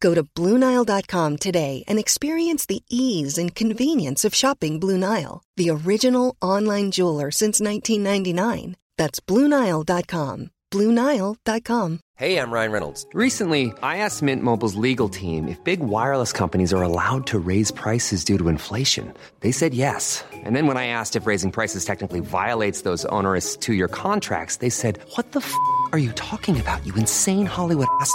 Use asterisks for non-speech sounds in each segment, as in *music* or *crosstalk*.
Go to BlueNile.com today and experience the ease and convenience of shopping Blue Nile, the original online jeweler since 1999. That's BlueNile.com. BlueNile.com. Hey, I'm Ryan Reynolds. Recently, I asked Mint Mobile's legal team if big wireless companies are allowed to raise prices due to inflation. They said yes. And then when I asked if raising prices technically violates those onerous two year contracts, they said, What the f are you talking about, you insane Hollywood ass?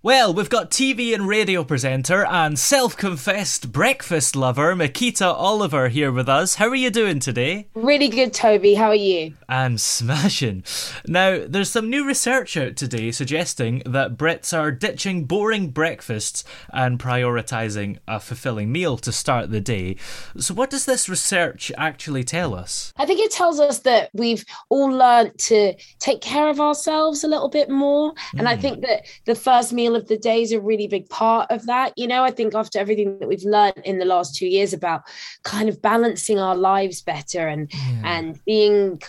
Well, we've got TV and radio presenter and self confessed breakfast lover Mikita Oliver here with us. How are you doing today? Really good, Toby. How are you? I'm smashing. Now, there's some new research out today suggesting that Brits are ditching boring breakfasts and prioritising a fulfilling meal to start the day. So, what does this research actually tell us? I think it tells us that we've all learned to take care of ourselves a little bit more. And I hmm. think that the first meal of the day is a really big part of that. You know, I think after everything that we've learned in the last two years about kind of balancing our lives better and and being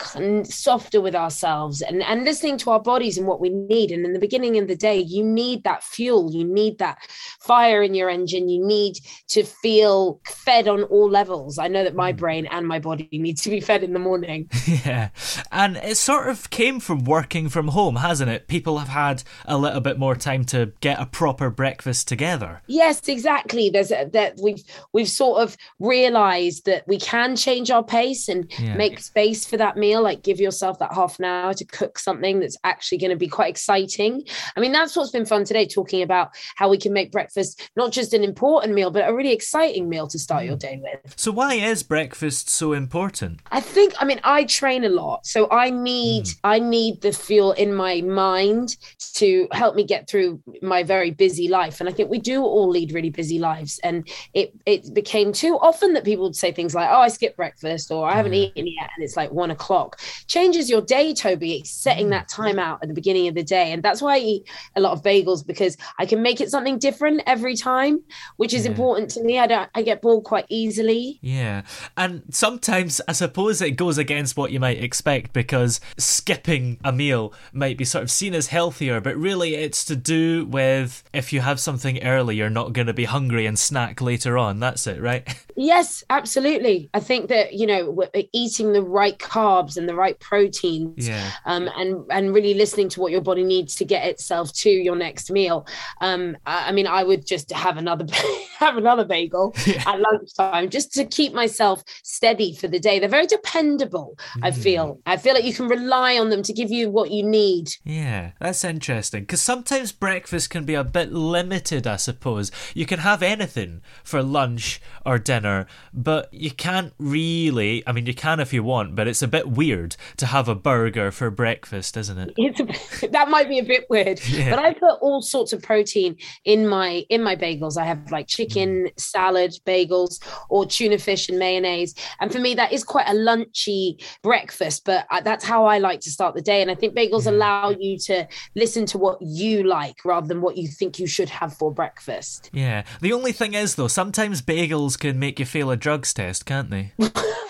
softer with ourselves and, and listening to our bodies and what we need. And in the beginning of the day, you need that fuel, you need that fire in your engine, you need to feel fed on all levels. I know that my mm. brain and my body needs to be fed in the morning. *laughs* Yeah. And it sort of came from working from home, hasn't it? People have had a little bit more time to get a proper breakfast together. Yes, exactly. There's a, that we've we've sort of realized that we can change our pace and Yeah. make space for that meal. Like give yourself that half an hour to cook something that's actually going to be quite exciting. I mean, that's what's been fun today, talking about how we can make breakfast not just an important meal, but a really exciting meal to start your mm. day with. So, why is breakfast so important? I think I mean I train a lot so I need mm. I need the fuel in my mind to help me get through my very busy life. And I think we do all lead really busy lives. And it it became too often that people would say things like oh I skipped breakfast or I haven't eaten yet and it's like one o'clock. Changes your day Toby setting mm. that time out at the beginning of the day. And that's why I eat a lot of bagels because I can make it something different every time which is important to me. I don't I get bored quite easily. Yeah. And sometimes I suppose it goes against what you might expect because skipping a meal might be sort of seen as healthier, but really it's to do with if you have something early, you're not going to be hungry and snack later on. That's it, right? *laughs* Yes, absolutely. I think that you know eating the right carbs and the right proteins, Yeah. um, and and really listening to what your body needs to get itself to your next meal. Um, I, I mean, I would just have another *laughs* have another bagel *laughs* at lunchtime just to keep myself steady for the day. They're very dependable. I feel. I feel like you can rely on them to give you what you need. Yeah, that's interesting because sometimes breakfast can be a bit limited, I suppose. You can have anything for lunch or dinner, but you can't really. I mean, you can if you want, but it's a bit weird to have a burger for breakfast, isn't it? it's a, *laughs* that might be a bit weird *laughs* Yeah. but i put all sorts of protein in my in my bagels i have like chicken mm. salad bagels or tuna fish and mayonnaise and for me that is quite a lunchy breakfast but I, that's how i like to start the day and i think bagels allow you to listen to what you like rather than what you think you should have for breakfast Yeah. The only thing is, though, sometimes bagels can make you fail a drugs test, can't they? *laughs*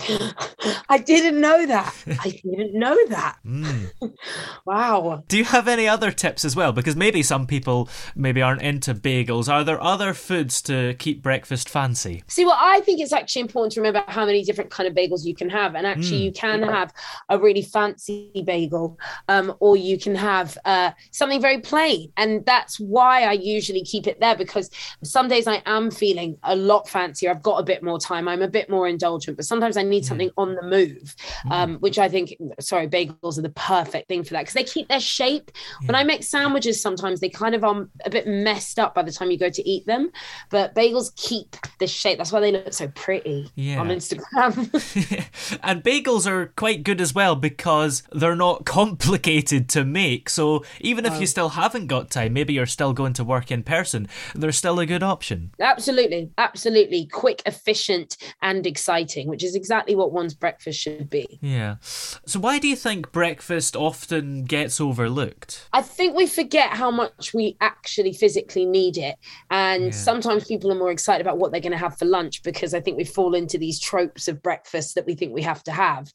*gasps* i didn't know that *laughs* i didn't know that *laughs* wow Do you have any other tips as well? Because maybe some people maybe aren't into bagels. Are there other foods to keep breakfast fancy? See, well, I think it's actually important to remember how many different kind of bagels you can have, and actually, you can have a really fancy bagel, um, or you can have uh, something very plain, and that's why I usually keep it there because some days I am feeling a lot fancier. I've got a bit more time. I'm a bit more indulgent, but sometimes I need something on the move, um, which I think, sorry, bagels are the perfect thing for that because they keep their shape. When I make sandwiches, sometimes they kind of are a bit messed up by the time you go to eat them, but bagels keep the shape. That's why they look so pretty Yeah. on Instagram. *laughs* *laughs* and bagels are quite good as well because they're not *laughs* complicated to make. So even if you still haven't got time, maybe you're still going to work in person, they're still a good option. absolutely, absolutely. Quick, efficient, and exciting, which is exactly what one's breakfast should be. Yeah. So why do you think breakfast often gets overlooked? I think we forget how much we actually physically need it. And sometimes people are more excited about what they're going to have for lunch because I think we fall into these tropes of breakfast that we think we have to have.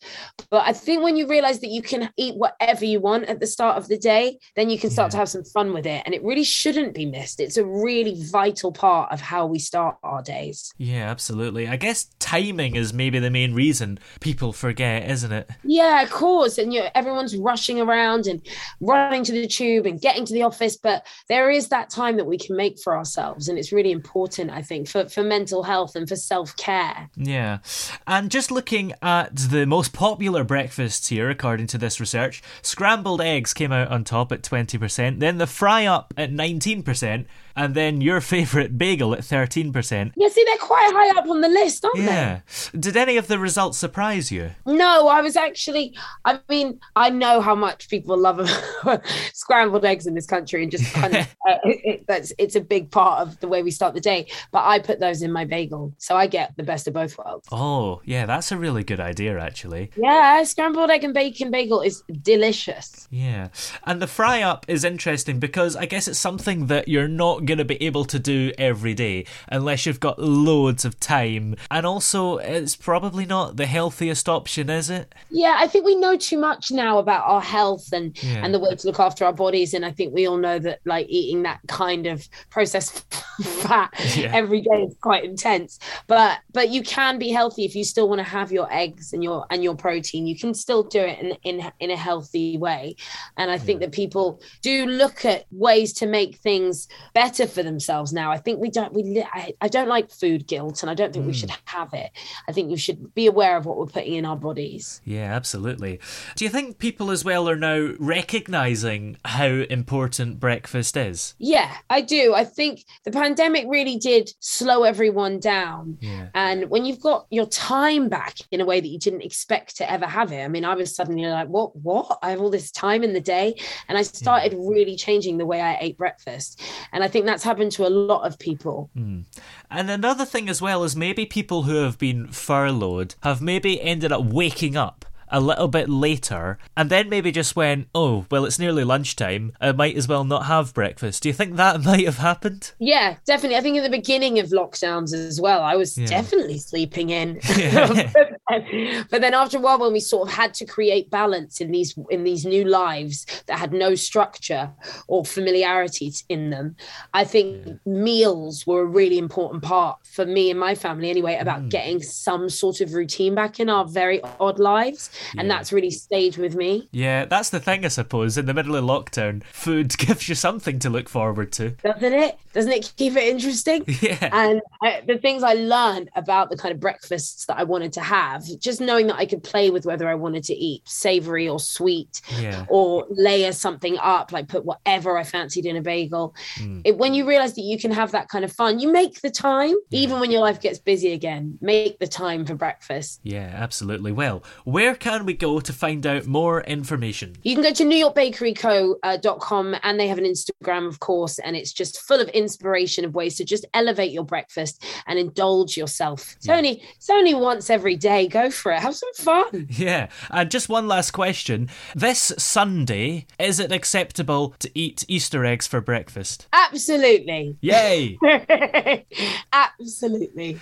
But I think when you realize that you can eat whatever you want at the start of the day, then you can start to have some fun with it. And it really shouldn't be missed. It's a really vital part of how we start our days. Yeah, absolutely. I guess timing is maybe the main reason people forget, isn't it? Yeah, of course. And you know, everyone's rushing around and running to the tube and getting to the office. But there is that time that we can make for ourselves. And it's really important, I think, for, for mental health and for self care. Yeah. And just looking at the most popular breakfasts here, according to this research, scrambled eggs came out on top at 20%, then the fry up at 19%, and then your favourite bagel at 13%. Yeah, see, they're quite high up on the list, aren't Yeah. Did any of the results surprise you? No, I was actually, I mean, I know how much people love *laughs* scrambled eggs in this country and just kind of, *laughs* uh, it, it- that's, it's a big part of the way we start the day. But I put those in my bagel. So I get the best of both worlds. Oh, yeah, that's a really good idea, actually. Yeah, scrambled egg and bacon bagel is delicious. Yeah. And the fry up is interesting because I guess it's something that you're not going to be able to do every day unless you've got loads of time. And also, it's probably not the healthiest option, is it? Yeah, I think we know too much now about our health and Yeah. and the way to look after our bodies, and I think we all know that like eating that kind of processed *laughs* fat Yeah. every day is quite intense. But but you can be healthy if you still want to have your eggs and your and your protein. You can still do it in in in a healthy way, and I think that people do look at ways to make things better for themselves now. I think we don't we I, I don't like food guilt, and I don't think we hmm. should have it. I think you should be aware of what we're putting in our bodies. Yeah, absolutely. Do you think people as well are now recognizing how important breakfast is? Yeah, I do. I think the pandemic really did slow everyone down. Yeah. And when you've got your time back in a way that you didn't expect to ever have it, I mean, I was suddenly like, what? What? I have all this time in the day. And I started really changing the way I ate breakfast. And I think that's happened to a lot of people. Hmm. And another thing as well is maybe people who have been furloughed have maybe ended up waking up a little bit later and then maybe just went, oh, well, it's nearly lunchtime. I might as well not have breakfast. Do you think that *laughs* might have happened? Yeah, definitely. I think at the beginning of lockdowns as well, I was Yeah. definitely sleeping in. Yeah. *laughs* *laughs* but, then, after a while, when we sort of had to create balance in these in these new lives that had no structure or familiarity in them, I think meals were a really important part for me and my family anyway about Mm. getting some sort of routine back in our very odd lives, and Yeah. that's really stayed with me. Yeah, that's the thing, I suppose. In the middle of lockdown, food *laughs* gives you something to look forward to. Doesn't it? Doesn't it keep it interesting? *laughs* Yeah. and I, the things I learned about the kind of breakfasts that I wanted to have, just knowing that I could play with whether I wanted to eat savory or sweet, Yeah. or layer something up, like put whatever I fancied in a bagel. Mm. It, when you realize that you can have that kind of fun, you make the time, even when your life gets busy again. Make the time for breakfast. Yeah, absolutely. Well, where can we go to find out more information? You can go to newyorkbakeryco.com and they have an Instagram, of course, and it's just full of inspiration of ways to just elevate your breakfast and indulge yourself. It's only it's only once every day. Go for it. Have some fun. *laughs* Yeah, and just one last question. This Sunday, is it acceptable to eat Easter eggs for breakfast? Absolutely. Yay! *laughs* Absolutely.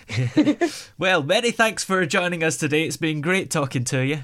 *laughs* well, many thanks for joining us today. It's been great talking to you.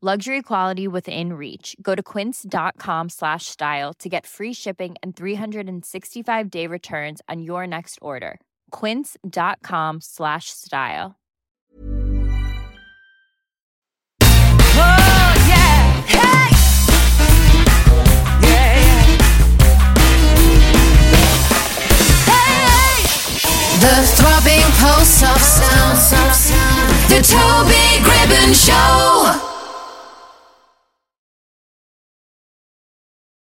Luxury quality within reach. Go to quince.com slash style to get free shipping and 365 day returns on your next order. Quince.com slash style. Oh, yeah. Hey! Yeah. Hey! The throbbing pulse of sound. The Toby Gribben Show.